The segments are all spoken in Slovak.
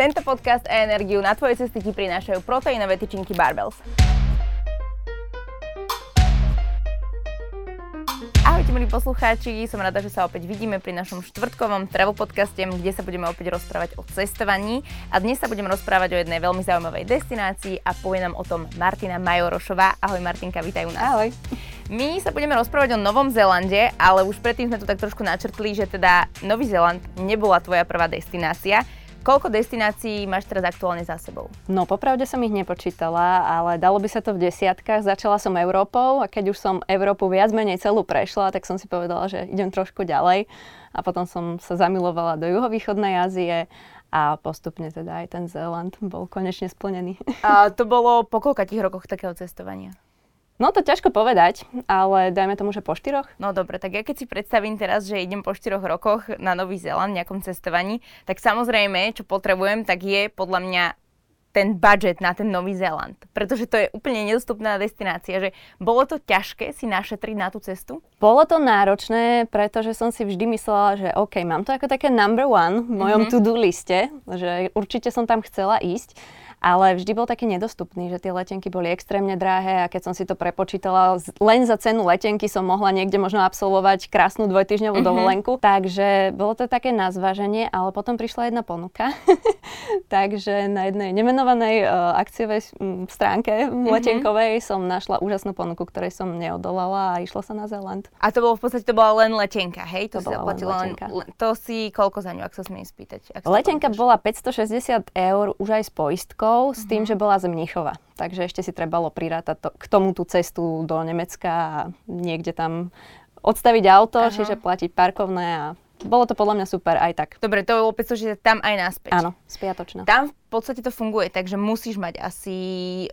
Tento podcast a energiu na tvoje cesty ti prinášajú proteínové tyčinky Barbells. Ahojte milí poslucháči, som rada, že sa opäť vidíme pri našom štvrtkovom travel podcaste, kde sa budeme opäť rozprávať o cestovaní. A dnes sa budeme rozprávať o jednej veľmi zaujímavej destinácii a povie nám o tom Martina Majorošová. Ahoj Martinka, vítaj u nás. Ahoj. My sa budeme rozprávať o Novom Zélande, ale už predtým sme tu tak trošku načrtli, že teda Nový Zéland nebola tvoja prvá destinácia. Koľko destinácií máš teraz aktuálne za sebou? No, popravde som ich nepočítala, ale dalo by sa to v desiatkách. Začala som Európou a keď už som Európu viac menej celú prešla, tak som si povedala, že idem trošku ďalej. A potom som sa zamilovala do juhovýchodnej Ázie a postupne teda aj ten Zéland bol konečne splnený. A to bolo po koľkých rokoch takého cestovania? No to ťažko povedať, ale dajme tomu, že po štyroch. No dobre, tak ja keď si predstavím teraz, že idem po štyroch rokoch na Nový Zéland, nejakom cestovaní, tak samozrejme, čo potrebujem, tak je podľa mňa ten budget na ten Nový Zéland. Pretože to je úplne nedostupná destinácia. Že bolo to ťažké si našetriť na tú cestu? Bolo to náročné, pretože som si vždy myslela, že OK, mám to ako také number one v mojom mm-hmm. to-do liste, že určite som tam chcela ísť ale vždy bol taký nedostupný, že tie letenky boli extrémne drahé a keď som si to prepočítala, len za cenu letenky som mohla niekde možno absolvovať krásnu dvojtyžňovú mm-hmm. dovolenku. Takže bolo to také na zváženie, ale potom prišla jedna ponuka. Takže na jednej nemenovanej uh, akciovej stránke mm-hmm. letenkovej som našla úžasnú ponuku, ktorej som neodolala a išla sa na Zeland. A to bolo v podstate to bola len letenka, hej? To, to bola len letenka. Len, to si koľko za ňu, ak sa smiem spýtať? Letenka bola 560 eur už aj s poistkou rokov s tým, mhm. že bola z Mníchova. Takže ešte si trebalo prirátať to, k tomu tú cestu do Nemecka a niekde tam odstaviť auto, Aha. čiže platiť parkovné a bolo to podľa mňa super aj tak. Dobre, to bolo 560 tam aj naspäť. Áno, spiatočná. Tam v podstate to funguje, takže musíš mať asi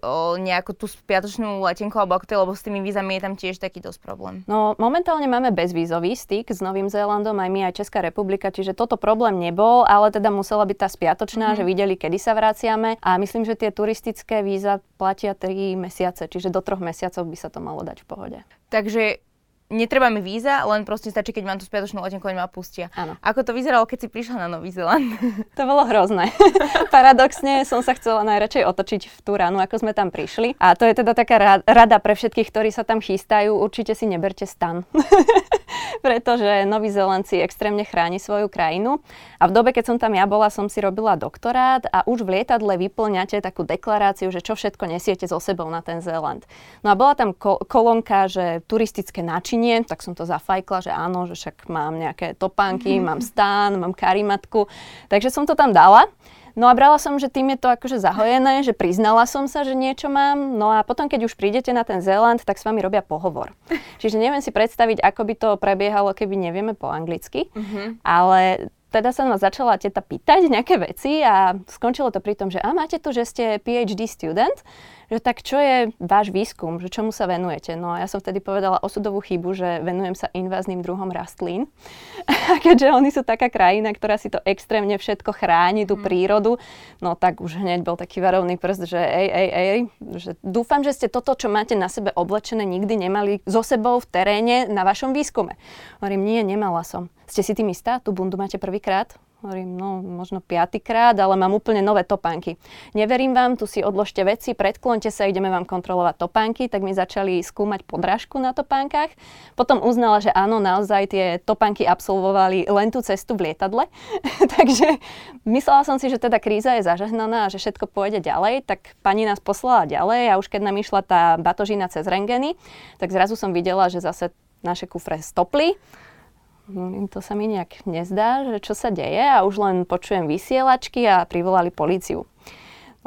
o, nejakú tú spiatočnú letenku alebo ako to lebo s tými vízami je tam tiež taký dosť problém. No momentálne máme bezvízový styk s Novým Zélandom, aj my, aj Česká republika, čiže toto problém nebol, ale teda musela byť tá spiatočná, mm. že videli, kedy sa vraciame a myslím, že tie turistické víza platia 3 mesiace, čiže do troch mesiacov by sa to malo dať v pohode. Takže netreba mi víza, len proste stačí, keď mám tú spiatočnú letenku, oni ma pustia. Áno. Ako to vyzeralo, keď si prišla na Nový Zeland? To bolo hrozné. Paradoxne som sa chcela najradšej otočiť v tú ranu, ako sme tam prišli. A to je teda taká rada pre všetkých, ktorí sa tam chystajú. Určite si neberte stan. Pretože Nový Zeland si extrémne chráni svoju krajinu. A v dobe, keď som tam ja bola, som si robila doktorát a už v lietadle vyplňate takú deklaráciu, že čo všetko nesiete so sebou na ten Zeland. No a bola tam kolónka, že turistické načiny nie, tak som to zafajkla, že áno, že však mám nejaké topánky, mm-hmm. mám stán, mám karimatku. Takže som to tam dala. No a brala som, že tým je to akože zahojené, že priznala som sa, že niečo mám. No a potom, keď už prídete na ten Zéland, tak s vami robia pohovor. Čiže neviem si predstaviť, ako by to prebiehalo, keby nevieme po anglicky. Mm-hmm. Ale teda sa ma začala teta pýtať nejaké veci a skončilo to pri tom, že a máte tu, že ste PhD student, že tak čo je váš výskum, že čomu sa venujete? No a ja som vtedy povedala osudovú chybu, že venujem sa invázným druhom rastlín. A keďže oni sú taká krajina, ktorá si to extrémne všetko chráni, tú mm. prírodu, no tak už hneď bol taký varovný prst, že ej, ej, ej, že dúfam, že ste toto, čo máte na sebe oblečené, nikdy nemali so sebou v teréne na vašom výskume. Hovorím, nie, nemala som. Ste si tým istá? Tú bundu máte prvýkrát? Hovorím, no možno piatýkrát, ale mám úplne nové topánky. Neverím vám, tu si odložte veci, predklonte sa, ideme vám kontrolovať topánky, tak mi začali skúmať podrážku na topánkach. Potom uznala, že áno, naozaj tie topánky absolvovali len tú cestu v lietadle. Takže myslela som si, že teda kríza je zažehnaná a že všetko pôjde ďalej, tak pani nás poslala ďalej a už keď nám išla tá batožina cez rengeny, tak zrazu som videla, že zase naše kufre stopli Hm, to sa mi nejak nezdá, že čo sa deje a už len počujem vysielačky a privolali políciu.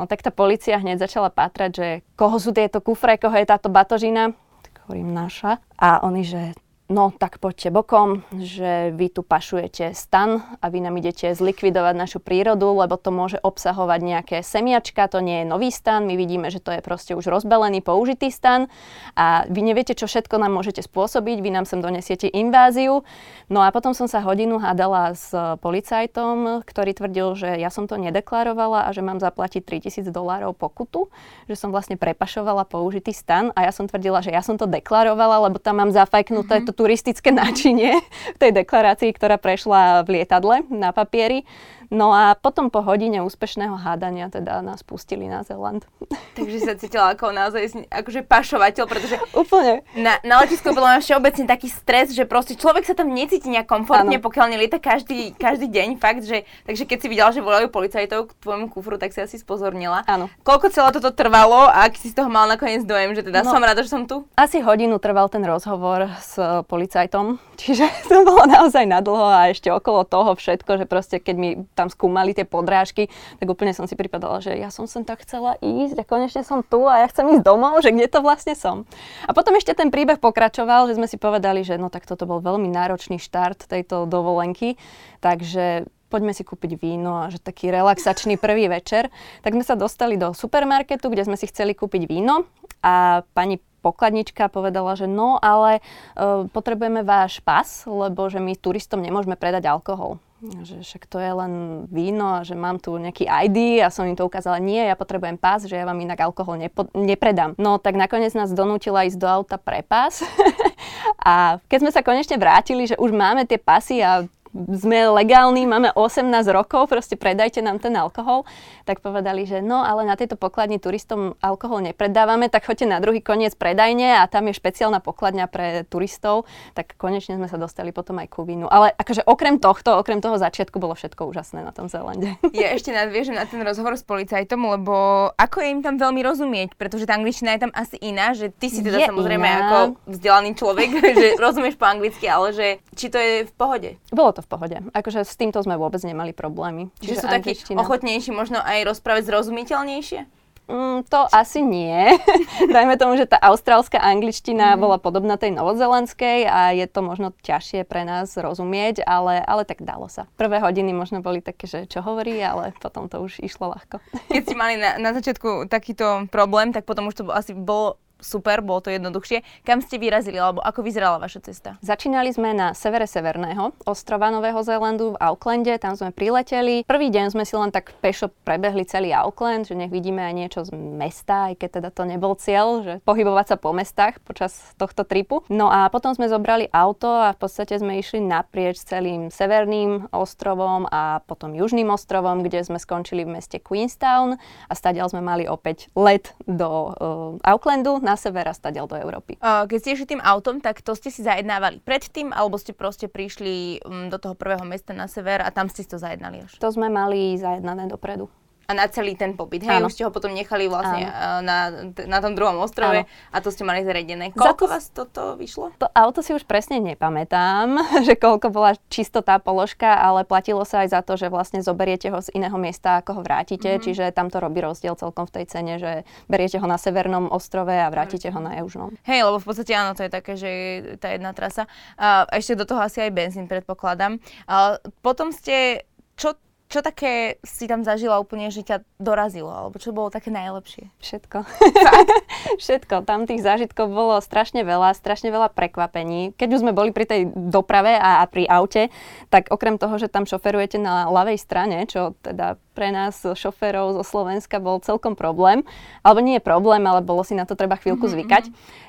No tak tá policia hneď začala pátrať, že koho sú tieto kufre, koho je táto batožina. Tak hovorím naša. A oni, že no tak poďte bokom, že vy tu pašujete stan a vy nám idete zlikvidovať našu prírodu, lebo to môže obsahovať nejaké semiačka, to nie je nový stan, my vidíme, že to je proste už rozbalený, použitý stan a vy neviete, čo všetko nám môžete spôsobiť, vy nám sem donesiete inváziu. No a potom som sa hodinu hádala s policajtom, ktorý tvrdil, že ja som to nedeklarovala a že mám zaplatiť 3000 dolárov pokutu, že som vlastne prepašovala použitý stan a ja som tvrdila, že ja som to deklarovala, lebo tam mám zafajknuté mm-hmm. Turistické náčinie v tej deklarácii, ktorá prešla v lietadle na papieri. No a potom po hodine úspešného hádania teda nás pustili na Zeland. Takže sa cítila ako naozaj akože pašovateľ, pretože Úplne. Na, na letisku bolo všeobecne taký stres, že proste človek sa tam necíti nejak komfortne, ano. pokiaľ nelieta každý, každý deň, fakt, že, takže keď si videla, že volajú policajtov k tvojmu kufru, tak si asi spozornila. Áno. Koľko celé toto trvalo a aký si z toho mal nakoniec dojem, že teda no, som rada, že som tu? Asi hodinu trval ten rozhovor s policajtom, čiže to bolo naozaj nadlho a ešte okolo toho všetko, že proste keď mi tam skúmali tie podrážky, tak úplne som si pripadala, že ja som sem tak chcela ísť a konečne som tu a ja chcem ísť domov, že kde to vlastne som. A potom ešte ten príbeh pokračoval, že sme si povedali, že no tak toto bol veľmi náročný štart tejto dovolenky, takže poďme si kúpiť víno a že taký relaxačný prvý večer. Tak sme sa dostali do supermarketu, kde sme si chceli kúpiť víno a pani pokladnička povedala, že no, ale uh, potrebujeme váš pas, lebo že my turistom nemôžeme predať alkohol že však to je len víno že mám tu nejaký ID a som im to ukázala, nie, ja potrebujem pás, že ja vám inak alkohol nepo- nepredám. No tak nakoniec nás donútila ísť do auta pre pás a keď sme sa konečne vrátili, že už máme tie pasy a sme legálni, máme 18 rokov, proste predajte nám ten alkohol, tak povedali, že no, ale na tejto pokladni turistom alkohol nepredávame, tak choďte na druhý koniec predajne a tam je špeciálna pokladňa pre turistov, tak konečne sme sa dostali potom aj ku vínu. Ale akože okrem tohto, okrem toho začiatku bolo všetko úžasné na tom Zelande. Ja ešte nadviežem na ten rozhovor s policajtom, lebo ako je im tam veľmi rozumieť, pretože tá angličtina je tam asi iná, že ty si teda je samozrejme iná. ako vzdelaný človek, že rozumieš po anglicky, ale že či to je v pohode? Bolo to to v pohode. Akože s týmto sme vôbec nemali problémy. Čiže sú takí ochotnejší možno aj rozprávať zrozumiteľnejšie? Mm, to asi nie. Dajme tomu, že tá austrálska angličtina mm. bola podobná tej novozelandskej a je to možno ťažšie pre nás rozumieť, ale, ale tak dalo sa. Prvé hodiny možno boli také, že čo hovorí, ale potom to už išlo ľahko. Keď ste mali na, na začiatku takýto problém, tak potom už to asi bolo super, bolo to jednoduchšie. Kam ste vyrazili, alebo ako vyzerala vaša cesta? Začínali sme na severe severného ostrova Nového Zélandu v Aucklande, tam sme prileteli. Prvý deň sme si len tak pešo prebehli celý Auckland, že nech vidíme aj niečo z mesta, aj keď teda to nebol cieľ, že pohybovať sa po mestách počas tohto tripu. No a potom sme zobrali auto a v podstate sme išli naprieč celým severným ostrovom a potom južným ostrovom, kde sme skončili v meste Queenstown a stadiaľ sme mali opäť let do uh, Aucklandu na sever a stadiaľ do Európy. Keď ste išli tým autom, tak to ste si zajednávali predtým, alebo ste proste prišli mm, do toho prvého mesta na sever a tam ste si to zajednali až? To sme mali zajednané dopredu a na celý ten pobyt. Hej, už ste ho potom nechali vlastne na, na tom druhom ostrove Áno. a to ste mali zariadené. Koľko to, vás toto vyšlo? To auto si už presne nepamätám, že koľko bola čisto tá položka, ale platilo sa aj za to, že vlastne zoberiete ho z iného miesta, ako ho vrátite, mm-hmm. čiže tam to robí rozdiel celkom v tej cene, že beriete ho na severnom ostrove a vrátite ho na južnom. Hej, lebo v podstate áno, to je také, že tá jedna trasa. A ešte do toho asi aj benzín predpokladám. A potom ste, čo čo také si tam zažila úplne, že ťa dorazilo? Alebo čo bolo také najlepšie? Všetko. Všetko. Tam tých zážitkov bolo strašne veľa, strašne veľa prekvapení. Keď už sme boli pri tej doprave a, a pri aute, tak okrem toho, že tam šoferujete na ľavej strane, čo teda pre nás šoferov zo Slovenska bol celkom problém, alebo nie je problém, ale bolo si na to treba chvíľku mm-hmm. zvykať,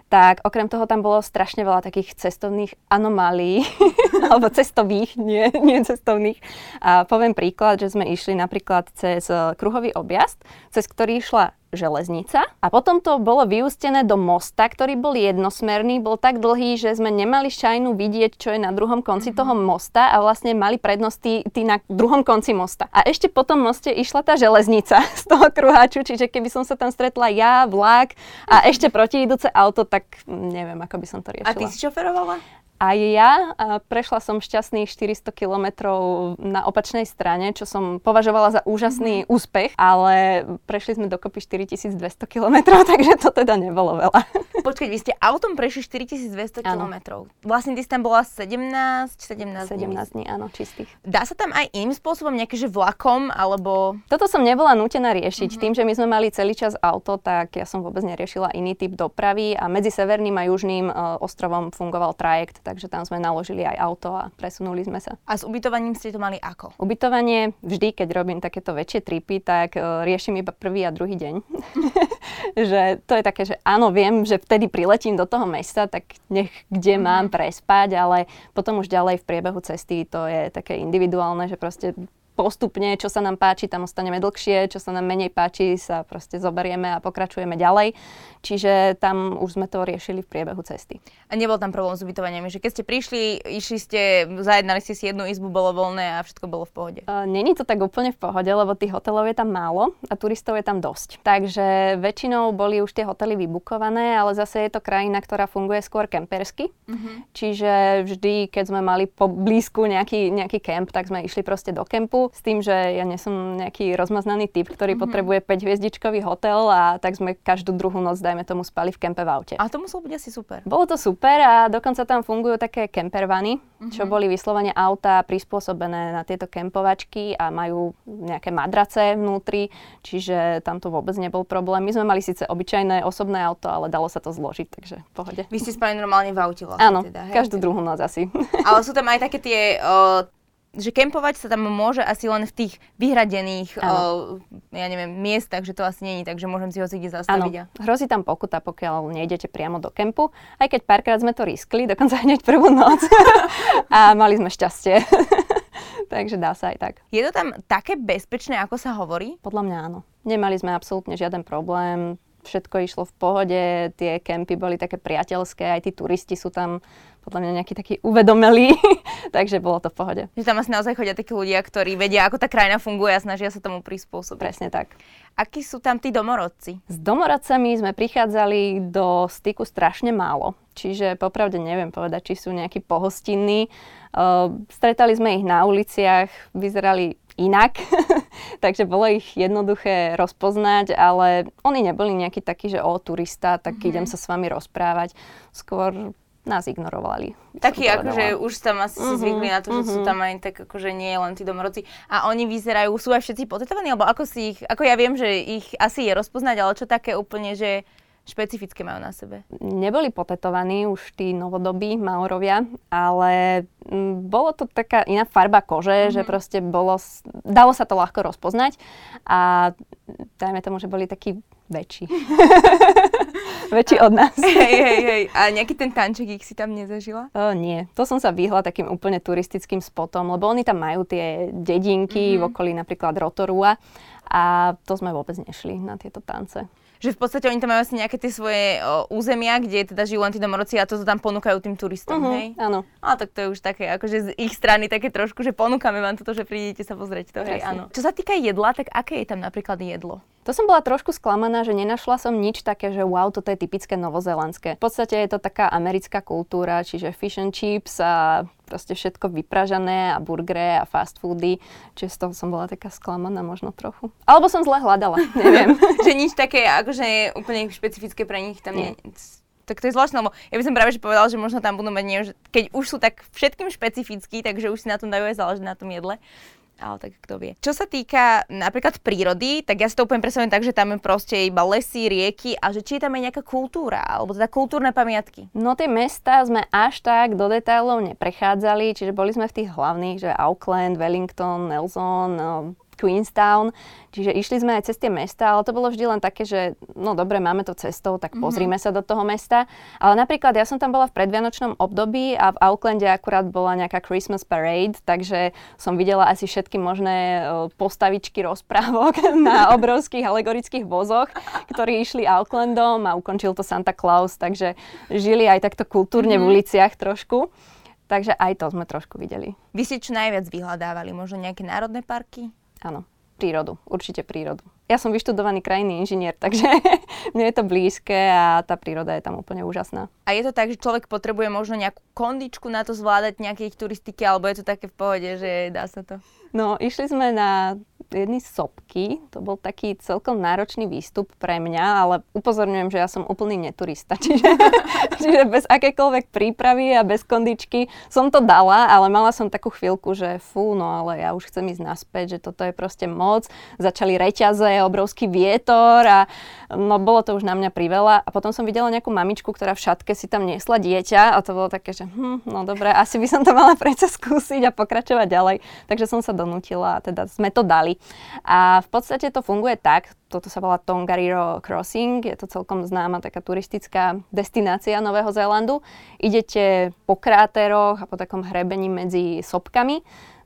tak okrem toho tam bolo strašne veľa takých cestovných anomálií, alebo cestových, nie, nie cestovných. A poviem príklad, že sme išli napríklad cez eh, kruhový objazd, cez ktorý išla železnica a potom to bolo vyústené do mosta, ktorý bol jednosmerný, bol tak dlhý, že sme nemali šajnu vidieť, čo je na druhom konci mm-hmm. toho mosta a vlastne mali prednosť tí, tí na druhom konci mosta. A ešte po tom moste išla tá železnica z toho kruháču, čiže keby som sa tam stretla ja, vlak a ešte protiidúce auto, tak neviem, ako by som to riešila. A ty si šoferovala? Aj ja. Prešla som šťastných 400 kilometrov na opačnej strane, čo som považovala za úžasný mm-hmm. úspech, ale prešli sme dokopy 4200 kilometrov, takže to teda nebolo veľa. Počkaj, vy ste autom prešli 4200 kilometrov. Vlastne ty si tam bola 17, 17 dní. 17 dní, áno, čistých. Dá sa tam aj iným spôsobom, nejaké že vlakom, alebo... Toto som nebola nútená riešiť. Mm-hmm. Tým, že my sme mali celý čas auto, tak ja som vôbec neriešila iný typ dopravy a medzi severným a južným uh, ostrovom fungoval trajekt, takže tam sme naložili aj auto a presunuli sme sa. A s ubytovaním ste to mali ako? Ubytovanie vždy, keď robím takéto väčšie tripy, tak uh, riešim iba prvý a druhý deň. že to je také, že áno, viem, že vtedy priletím do toho mesta, tak nech kde mám prespať, ale potom už ďalej v priebehu cesty to je také individuálne, že proste postupne, čo sa nám páči, tam ostaneme dlhšie, čo sa nám menej páči, sa proste zoberieme a pokračujeme ďalej. Čiže tam už sme to riešili v priebehu cesty. A nebol tam problém s ubytovaniami, že keď ste prišli, išli ste, zajednali ste si jednu izbu, bolo voľné a všetko bolo v pohode? Uh, Není to tak úplne v pohode, lebo tých hotelov je tam málo a turistov je tam dosť. Takže väčšinou boli už tie hotely vybukované, ale zase je to krajina, ktorá funguje skôr kempersky. Uh-huh. Čiže vždy, keď sme mali po blízku nejaký, nejaký kemp, tak sme išli proste do kempu s tým, že ja nie som nejaký rozmaznaný typ, ktorý mm-hmm. potrebuje 5 hviezdičkový hotel a tak sme každú druhú noc, dajme tomu, spali v kempe v aute. A to muselo byť asi super. Bolo to super a dokonca tam fungujú také kempervany, mm-hmm. čo boli vyslovene auta prispôsobené na tieto kempovačky a majú nejaké madrace vnútri, čiže tam to vôbec nebol problém. My sme mali síce obyčajné osobné auto, ale dalo sa to zložiť, takže v pohode. Vy ste spali normálne v aute vlastne Áno, teda, hej? každú druhú noc asi. Ale sú tam aj také tie uh, že kempovať sa tam môže asi len v tých vyhradených, o, ja neviem, miestach, že to asi není, takže môžem si ho si kde zastaviť. Áno, hrozí tam pokuta, pokiaľ nejdete priamo do kempu, aj keď párkrát sme to riskli, dokonca hneď prvú noc a mali sme šťastie. takže dá sa aj tak. Je to tam také bezpečné, ako sa hovorí? Podľa mňa áno. Nemali sme absolútne žiaden problém, všetko išlo v pohode, tie kempy boli také priateľské, aj tí turisti sú tam podľa mňa nejaký taký uvedomelý, takže bolo to v pohode. Že tam asi naozaj chodia takí ľudia, ktorí vedia, ako tá krajina funguje a snažia sa tomu prispôsobiť. Presne tak. Akí sú tam tí domorodci? S domorodcami sme prichádzali do styku strašne málo. Čiže popravde neviem povedať, či sú nejakí pohostinní. Uh, stretali sme ich na uliciach, vyzerali inak, takže bolo ich jednoduché rozpoznať, ale oni neboli nejakí takí, že o turista, tak mm-hmm. idem sa s vami rozprávať. Skôr nás ignorovali. Takí akože už tam asi uh-huh, si mhm, zvykli na to, že uh-huh. sú mhm. tam aj tak akože nie len tí domorodci. A oni vyzerajú, sú aj všetci potetovaní, alebo ako si ich, ako ja viem, že ich asi je rozpoznať, ale čo také úplne, že špecifické majú na sebe? Neboli potetovaní už tí novodobí Maorovia, ale m, bolo to taká iná farba kože, mm-hmm. že proste bolo, dalo sa to ľahko rozpoznať a dajme tomu, že boli takí väčší. väčší od nás. hej, hej, hej. A nejaký ten tanček ich si tam nezažila? O, nie. To som sa vyhla takým úplne turistickým spotom, lebo oni tam majú tie dedinky mm-hmm. v okolí napríklad Rotorua a to sme vôbec nešli na tieto tance že v podstate oni tam majú asi nejaké tie svoje o, územia, kde teda žijú len tí domorodci a to, to tam ponúkajú tým turistom, uh-huh, hej? Áno. A tak to je už také, akože z ich strany také trošku, že ponúkame vám toto, že prídete sa pozrieť to, hej, áno. Čo sa týka jedla, tak aké je tam napríklad jedlo? To som bola trošku sklamaná, že nenašla som nič také, že wow, toto je typické novozelandské. V podstate je to taká americká kultúra, čiže fish and chips a proste všetko vypražané a burgery a fast foody. Čiže z toho som bola taká sklamaná možno trochu. Alebo som zle hľadala, neviem. že nič také akože úplne špecifické pre nich tam nie. nie tak to je zvláštne, lebo ja by som práve že povedal, že možno tam budú mať, keď už sú tak všetkým špecifickí, takže už si na tom dajú aj záležiť na tom jedle ale tak kto vie. Čo sa týka napríklad prírody, tak ja si to úplne predstavujem tak, že tam je proste iba lesy, rieky a že či je tam aj nejaká kultúra, alebo teda kultúrne pamiatky. No tie mesta sme až tak do detailov neprechádzali, čiže boli sme v tých hlavných, že Auckland, Wellington, Nelson, no, Queenstown, čiže išli sme aj cez tie mesta, ale to bolo vždy len také, že no dobre, máme to cestou, tak mhm. pozrime mm-hmm. sa do toho mesta. Ale napríklad ja som tam bola v predvianočnom období a v Aucklande akurát bola nejaká Christmas parade, takže som videla asi všetky možné postavičky rozprávok na obrovských alegorických vozoch, ktorí išli Aucklandom a ukončil to Santa Claus, takže žili aj takto kultúrne mm-hmm. v uliciach trošku. Takže aj to sme trošku videli. Vy ste čo najviac vyhľadávali? Možno nejaké národné parky? Áno, prírodu, určite prírodu. Ja som vyštudovaný krajný inžinier, takže mne je to blízke a tá príroda je tam úplne úžasná. A je to tak, že človek potrebuje možno nejakú kondičku na to zvládať nejaké turistiky, alebo je to také v pohode, že dá sa to? No, išli sme na jedny sopky. To bol taký celkom náročný výstup pre mňa, ale upozorňujem, že ja som úplný neturista. Čiže, čiže bez akékoľvek prípravy a bez kondičky som to dala, ale mala som takú chvíľku, že fú, no ale ja už chcem ísť naspäť, že toto je proste moc. Začali reťaze, obrovský vietor a no bolo to už na mňa priveľa. A potom som videla nejakú mamičku, ktorá v šatke si tam niesla dieťa a to bolo také, že hm, no dobre, asi by som to mala predsa skúsiť a pokračovať ďalej. Takže som sa donútila a teda sme to dali. A v podstate to funguje tak, toto sa volá Tongariro Crossing, je to celkom známa taká turistická destinácia Nového Zélandu. Idete po kráteroch a po takom hrebení medzi sopkami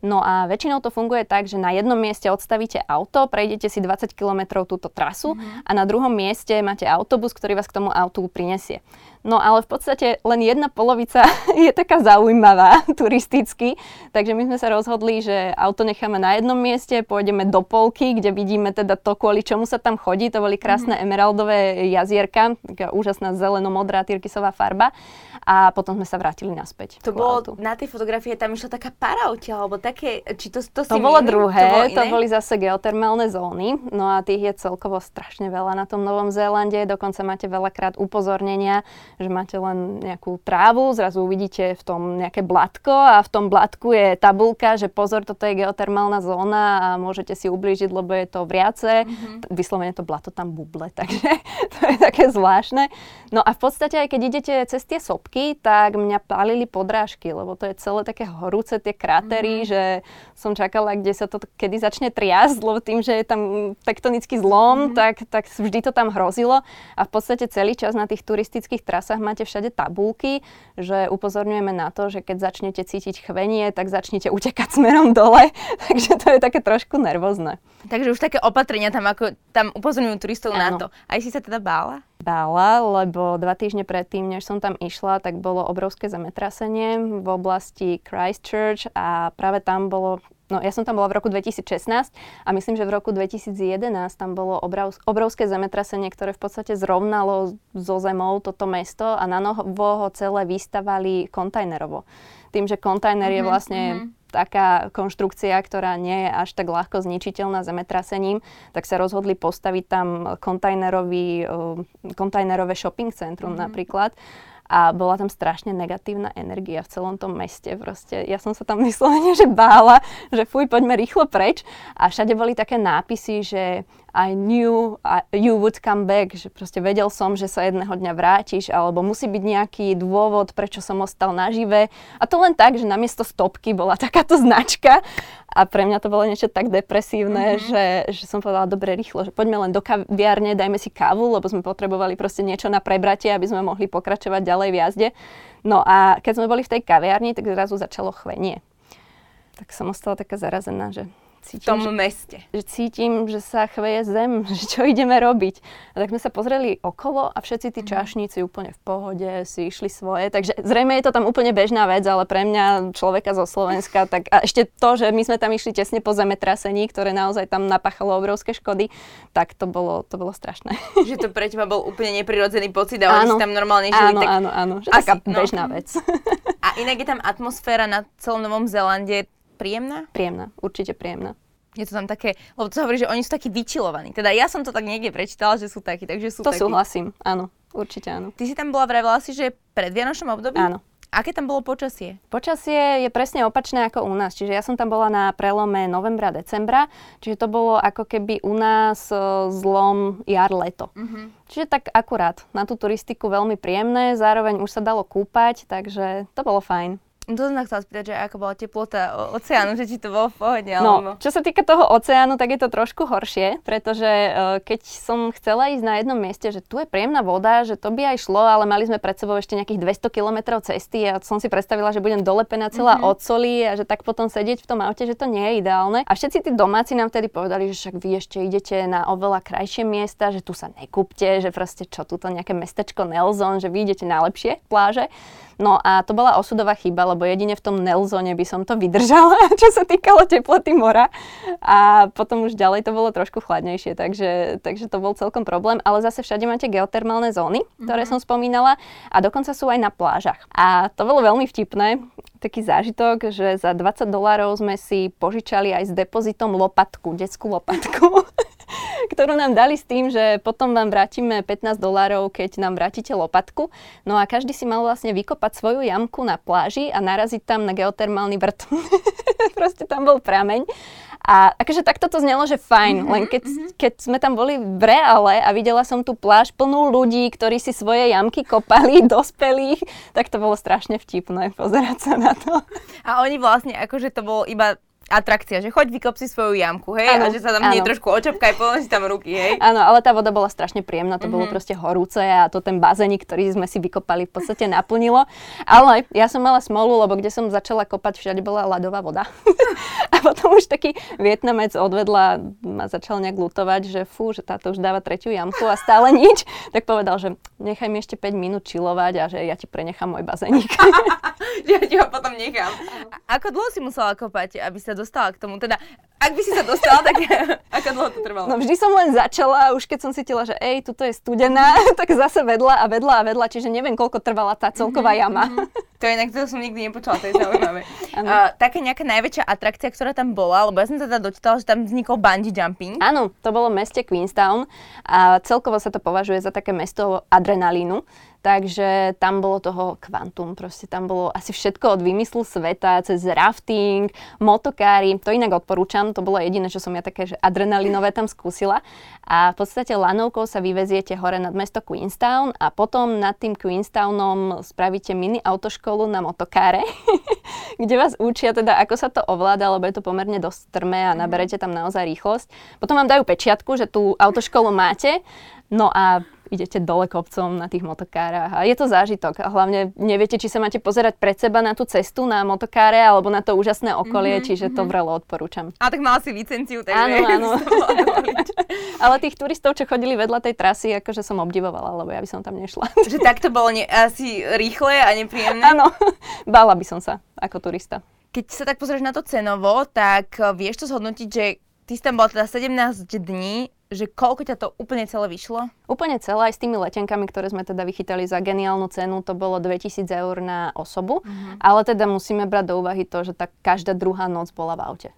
No a väčšinou to funguje tak, že na jednom mieste odstavíte auto, prejdete si 20 km túto trasu mm-hmm. a na druhom mieste máte autobus, ktorý vás k tomu autu prinesie. No ale v podstate len jedna polovica je taká zaujímavá turisticky, takže my sme sa rozhodli, že auto necháme na jednom mieste, pôjdeme do polky, kde vidíme teda to, kvôli čomu sa tam chodí. To boli krásne mm-hmm. emeraldové jazierka, taká úžasná zeleno-modrá tyrkysová farba a potom sme sa vrátili naspäť. To bolo, autu. na tej fotografii tam išla taká para odtiaľ, alebo také, či to, to, to bolo druhé, to, bolo to boli zase geotermálne zóny, no a tých je celkovo strašne veľa na tom Novom Zélande, dokonca máte veľakrát upozornenia, že máte len nejakú trávu, zrazu uvidíte v tom nejaké blatko a v tom blatku je tabulka, že pozor, toto je geotermálna zóna a môžete si ublížiť, lebo je to vriace. Mm-hmm. Vyslovene to blato tam buble, takže to je také zvláštne. No a v podstate aj keď idete cez tie sopky, tak mňa pálili podrážky, lebo to je celé také horúce, tie krátery, mm-hmm. že som čakala, kde sa to kedy začne triasť, lebo tým, že je tam tektonický zlom, mm-hmm. tak, tak vždy to tam hrozilo. A v podstate celý čas na tých turistických trasách máte všade tabulky, že upozorňujeme na to, že keď začnete cítiť chvenie, tak začnete utekať smerom dole. Takže to je také trošku nervózne. Takže už také opatrenia tam, ako, tam upozorňujú turistov ano. na to. Aj si sa teda bála? Bála, lebo dva týždne predtým, než som tam išla, tak bolo obrovské zemetrasenie v oblasti Christchurch a práve tam bolo No ja som tam bola v roku 2016 a myslím, že v roku 2011 tam bolo obrovské zemetrasenie, ktoré v podstate zrovnalo so zemou toto mesto a na novo ho celé vystavali kontajnerovo. Tým, že kontajner mm-hmm, je mhm, vlastne mm-hmm. taká konštrukcia, ktorá nie je až tak ľahko zničiteľná zemetrasením, tak sa rozhodli postaviť tam kontajnerový, kontajnerové shopping centrum mm-hmm. napríklad a bola tam strašne negatívna energia v celom tom meste. Proste ja som sa tam vyslovene, že bála, že fuj, poďme rýchlo preč. A všade boli také nápisy, že I knew you would come back, že proste vedel som, že sa jedného dňa vrátiš, alebo musí byť nejaký dôvod, prečo som ostal nažive. A to len tak, že namiesto stopky bola takáto značka a pre mňa to bolo niečo tak depresívne, mm-hmm. že, že som povedala, dobre, rýchlo, že poďme len do kaviárne, dajme si kávu, lebo sme potrebovali proste niečo na prebratie, aby sme mohli pokračovať ďalej v jazde. No a keď sme boli v tej kaviarni, tak zrazu začalo chvenie. Tak som ostala taká zarazená, že cítim, tom že, meste. Že cítim, že sa chveje zem, že čo ideme robiť. A tak sme sa pozreli okolo a všetci tí mm. čašníci úplne v pohode si išli svoje. Takže zrejme je to tam úplne bežná vec, ale pre mňa človeka zo Slovenska, tak a ešte to, že my sme tam išli tesne po zemetrasení, ktoré naozaj tam napáchalo obrovské škody, tak to bolo, to bolo strašné. Že to pre teba bol úplne neprirodzený pocit a oni si tam normálne žili. Áno, tak... áno, áno. Že asi, taká bežná no. vec. A inak je tam atmosféra na celom Novom Zélande príjemná? Príjemná, určite príjemná. Je to tam také, lebo to sa hovorí, že oni sú takí vyčilovaní. Teda ja som to tak niekde prečítala, že sú takí, takže sú to takí. Súhlasím, áno, určite áno. Ty si tam bola, vravela si, že pred Vianočnom období? Áno. Aké tam bolo počasie? Počasie je presne opačné ako u nás. Čiže ja som tam bola na prelome novembra, decembra. Čiže to bolo ako keby u nás zlom jar-leto. Uh-huh. Čiže tak akurát. Na tú turistiku veľmi príjemné. Zároveň už sa dalo kúpať, takže to bolo fajn. To som chcela spýtať, že ako bola teplota oceánu, že či to bolo v pohode. No, alebo... čo sa týka toho oceánu, tak je to trošku horšie, pretože uh, keď som chcela ísť na jednom mieste, že tu je príjemná voda, že to by aj šlo, ale mali sme pred sebou ešte nejakých 200 km cesty a som si predstavila, že budem dolepená celá mm-hmm. od soli a že tak potom sedieť v tom aute, že to nie je ideálne. A všetci tí domáci nám vtedy povedali, že však vy ešte idete na oveľa krajšie miesta, že tu sa nekúpte, že proste čo, tu to nejaké mestečko Nelson, že vy idete na lepšie pláže. No a to bola osudová chyba, lebo jedine v tom Nelzone by som to vydržala, čo sa týkalo teploty mora. A potom už ďalej to bolo trošku chladnejšie, takže, takže to bol celkom problém. Ale zase všade máte geotermálne zóny, ktoré mm-hmm. som spomínala a dokonca sú aj na plážach. A to bolo veľmi vtipné, taký zážitok, že za 20 dolárov sme si požičali aj s depozitom lopatku, detskú lopatku. ktorú nám dali s tým, že potom vám vrátime 15 dolárov, keď nám vrátite lopatku. No a každý si mal vlastne vykopať svoju jamku na pláži a naraziť tam na geotermálny vrt. Proste tam bol prameň. A akože takto to znelo, že fajn, mm-hmm, len keď, mm-hmm. keď sme tam boli v reále a videla som tú pláž plnú ľudí, ktorí si svoje jamky kopali, dospelých, tak to bolo strašne vtipné pozerať sa na to. A oni vlastne, akože to bolo iba atrakcia, že choď vykop si svoju jamku, hej, ano, a že sa tam nie trošku očapkaj, potom si tam ruky, hej. Áno, ale tá voda bola strašne príjemná, to mm-hmm. bolo mhm. proste horúce a to ten bazénik, ktorý sme si vykopali, v podstate naplnilo. Ale ja som mala smolu, lebo kde som začala kopať, všade bola ľadová voda. a potom už taký Vietnamec odvedla, ma začal nejak lutovať, že fú, že táto už dáva tretiu jamku a stále nič, tak povedal, že nechaj mi ešte 5 minút čilovať a že ja ti prenechám môj bazénik. ja ti ho potom nechám. A ako dlho si musela kopať, aby sa dostala k tomu? Teda, ak by si sa dostala, tak ako dlho to trvalo? No vždy som len začala už keď som cítila, že ej, tuto je studená, tak zase vedla a vedla a vedla, čiže neviem, koľko trvala tá celková mhm, jama. Mm-hmm. To inak, to som nikdy nepočula, to je zaujímavé. Uh, taká nejaká najväčšia atrakcia, ktorá tam bola, lebo ja som teda dočítala, že tam vznikol bungee jumping. Áno, to bolo v meste Queenstown a celkovo sa to považuje za také mesto adrenalínu. Takže tam bolo toho kvantum, proste tam bolo asi všetko od vymyslu sveta, cez rafting, motokári, to inak odporúčam, to bolo jediné, čo som ja také že adrenalinové tam skúsila. A v podstate lanovkou sa vyveziete hore nad mesto Queenstown a potom nad tým Queenstownom spravíte mini autoškolu na motokáre, kde vás učia teda, ako sa to ovláda, lebo je to pomerne dosť strmé a naberete tam naozaj rýchlosť. Potom vám dajú pečiatku, že tú autoškolu máte, no a idete dole kopcom na tých motokárach. A je to zážitok. A hlavne neviete, či sa máte pozerať pred seba na tú cestu na motokáre alebo na to úžasné okolie, mm-hmm, čiže to mhm. vrelo odporúčam. A tak mala si licenciu, takže... Áno, áno. Ale tých turistov, čo chodili vedľa tej trasy, akože som obdivovala, lebo ja by som tam nešla. Že tak to bolo ne- asi rýchle a nepríjemné? Áno, bála by som sa ako turista. Keď sa tak pozrieš na to cenovo, tak vieš to zhodnotiť, že ty si tam bola teda 17 dní, že koľko ťa to úplne celé vyšlo? Úplne celé, aj s tými letenkami, ktoré sme teda vychytali za geniálnu cenu, to bolo 2000 eur na osobu, uh-huh. ale teda musíme brať do úvahy to, že tá každá druhá noc bola v aute.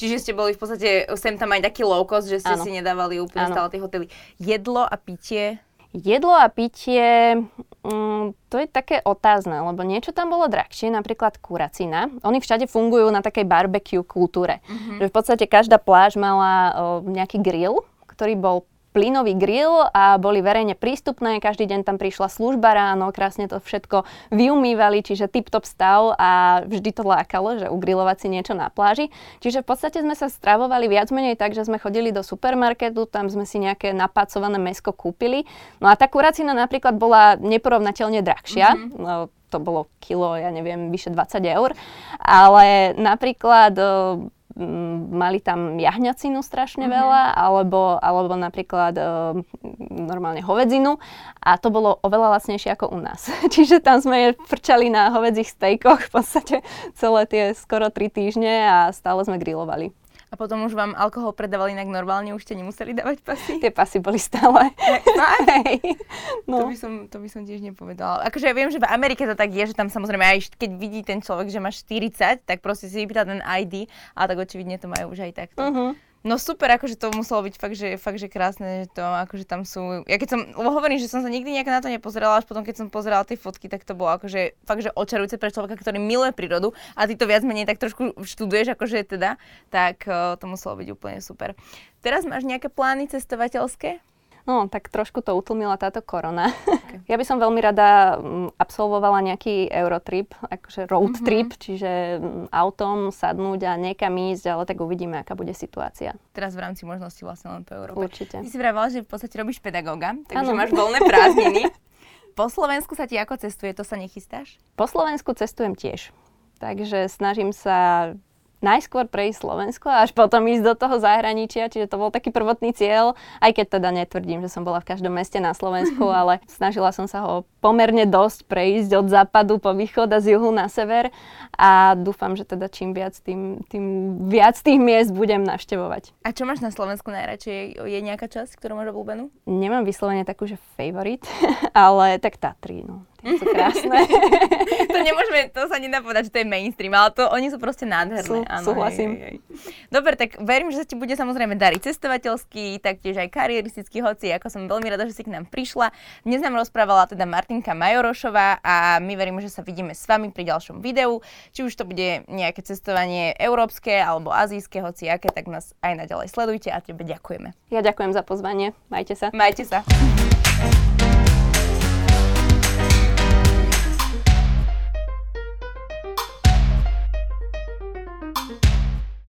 Čiže ste boli v podstate, sem tam aj taký low cost, že ste ano. si nedávali úplne ano. stále tie hotely. Jedlo a pitie? Jedlo a pitie, mm, to je také otázne, lebo niečo tam bolo drahšie, napríklad kuracina. Oni všade fungujú na takej barbecue kultúre. Uh-huh. Že v podstate každá pláž mala o, nejaký grill, ktorý bol plynový grill a boli verejne prístupné. Každý deň tam prišla služba ráno, krásne to všetko vyumývali, čiže tip-top stav a vždy to lákalo, že ugrilovať si niečo na pláži. Čiže v podstate sme sa stravovali viac menej tak, že sme chodili do supermarketu, tam sme si nejaké napácované mesko kúpili. No a tá kuracina napríklad bola neporovnateľne drahšia. Mm-hmm. No, to bolo kilo, ja neviem, vyše 20 eur. Ale napríklad mali tam jahňacinu strašne mm-hmm. veľa, alebo, alebo napríklad e, normálne hovedzinu a to bolo oveľa lacnejšie ako u nás. Čiže tam sme frčali na hovedzích stejkoch v podstate celé tie skoro 3 týždne a stále sme grilovali a potom už vám alkohol predávali inak normálne, už ste nemuseli dávať pasy? Tie pasy boli stále. Hej. No. To, by som, to by som tiež nepovedala. Akože ja viem, že v Amerike to tak je, že tam samozrejme aj keď vidí ten človek, že má 40, tak proste si vypýta ten ID, ale tak očividne to majú už aj takto. Uh-huh. No super, akože to muselo byť fakt, že, fakt, že krásne, že to akože tam sú, ja keď som, hovorím, že som sa nikdy nejak na to nepozerala, až potom keď som pozerala tie fotky, tak to bolo akože fakt, že očarujúce pre človeka, ktorý miluje prírodu a ty to viac menej tak trošku študuješ, akože teda, tak uh, to muselo byť úplne super. Teraz máš nejaké plány cestovateľské? No, tak trošku to utlmila táto korona. Okay. Ja by som veľmi rada mm, absolvovala nejaký Eurotrip, akože road mm-hmm. trip, čiže mm, autom sadnúť a niekam ísť, ale tak uvidíme, aká bude situácia. Teraz v rámci možnosti vlastne len po Európe. Určite. Ty si vravala, že v podstate robíš pedagóga, takže ano. máš voľné prázdniny. po Slovensku sa ti ako cestuje, to sa nechystáš? Po Slovensku cestujem tiež. Takže snažím sa najskôr prejsť Slovensko a až potom ísť do toho zahraničia, čiže to bol taký prvotný cieľ, aj keď teda netvrdím, že som bola v každom meste na Slovensku, ale snažila som sa ho pomerne dosť prejsť od západu po východ a z juhu na sever a dúfam, že teda čím viac, tým, tým viac tých miest budem navštevovať. A čo máš na Slovensku najradšej? Je nejaká časť, ktorú máš obľúbenú? Nemám vyslovene takú, že favorit, ale tak Tatry, no. Tie sú krásne. to nemôžeme, to sa nedá povedať, že to je mainstream, ale to oni sú proste nádherné. Sú, áno, súhlasím. Hej, hej. Dobre, tak verím, že sa ti bude samozrejme dariť cestovateľský, taktiež aj karieristický, hoci ako som veľmi rada, že si k nám prišla. Dnes nám rozprávala teda Martinka Majorošová a my veríme, že sa vidíme s vami pri ďalšom videu. Či už to bude nejaké cestovanie európske alebo azijské, hoci aké, tak nás aj naďalej sledujte a tebe ďakujeme. Ja ďakujem za pozvanie. Majte sa. Majte sa.